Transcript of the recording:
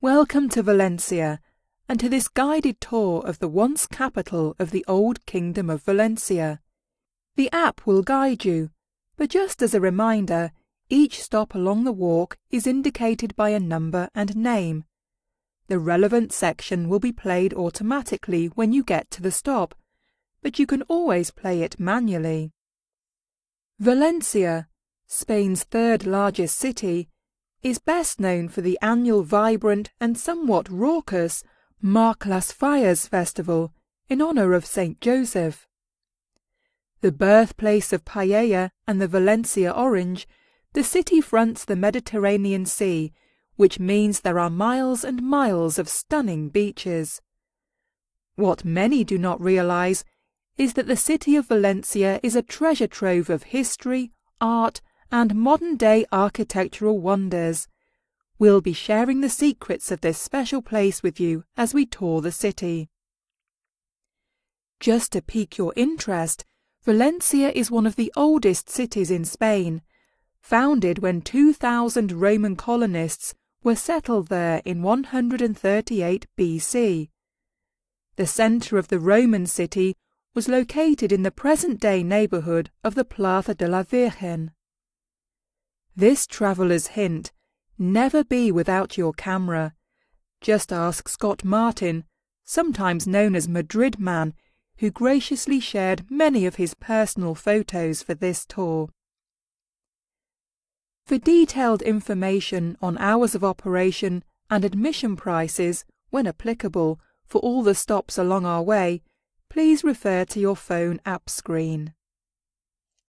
Welcome to Valencia and to this guided tour of the once capital of the old Kingdom of Valencia. The app will guide you, but just as a reminder, each stop along the walk is indicated by a number and name. The relevant section will be played automatically when you get to the stop, but you can always play it manually. Valencia, Spain's third largest city, is best known for the annual vibrant and somewhat raucous Marc las Fallas festival in honour of St. Joseph. The birthplace of paella and the Valencia orange, the city fronts the Mediterranean Sea, which means there are miles and miles of stunning beaches. What many do not realise is that the city of Valencia is a treasure trove of history, art, and modern-day architectural wonders. We'll be sharing the secrets of this special place with you as we tour the city. Just to pique your interest, Valencia is one of the oldest cities in Spain, founded when 2,000 Roman colonists were settled there in 138 BC. The centre of the Roman city was located in the present-day neighbourhood of the Plaza de la Virgen. This traveller's hint, never be without your camera. Just ask Scott Martin, sometimes known as Madrid Man, who graciously shared many of his personal photos for this tour. For detailed information on hours of operation and admission prices, when applicable, for all the stops along our way, please refer to your phone app screen.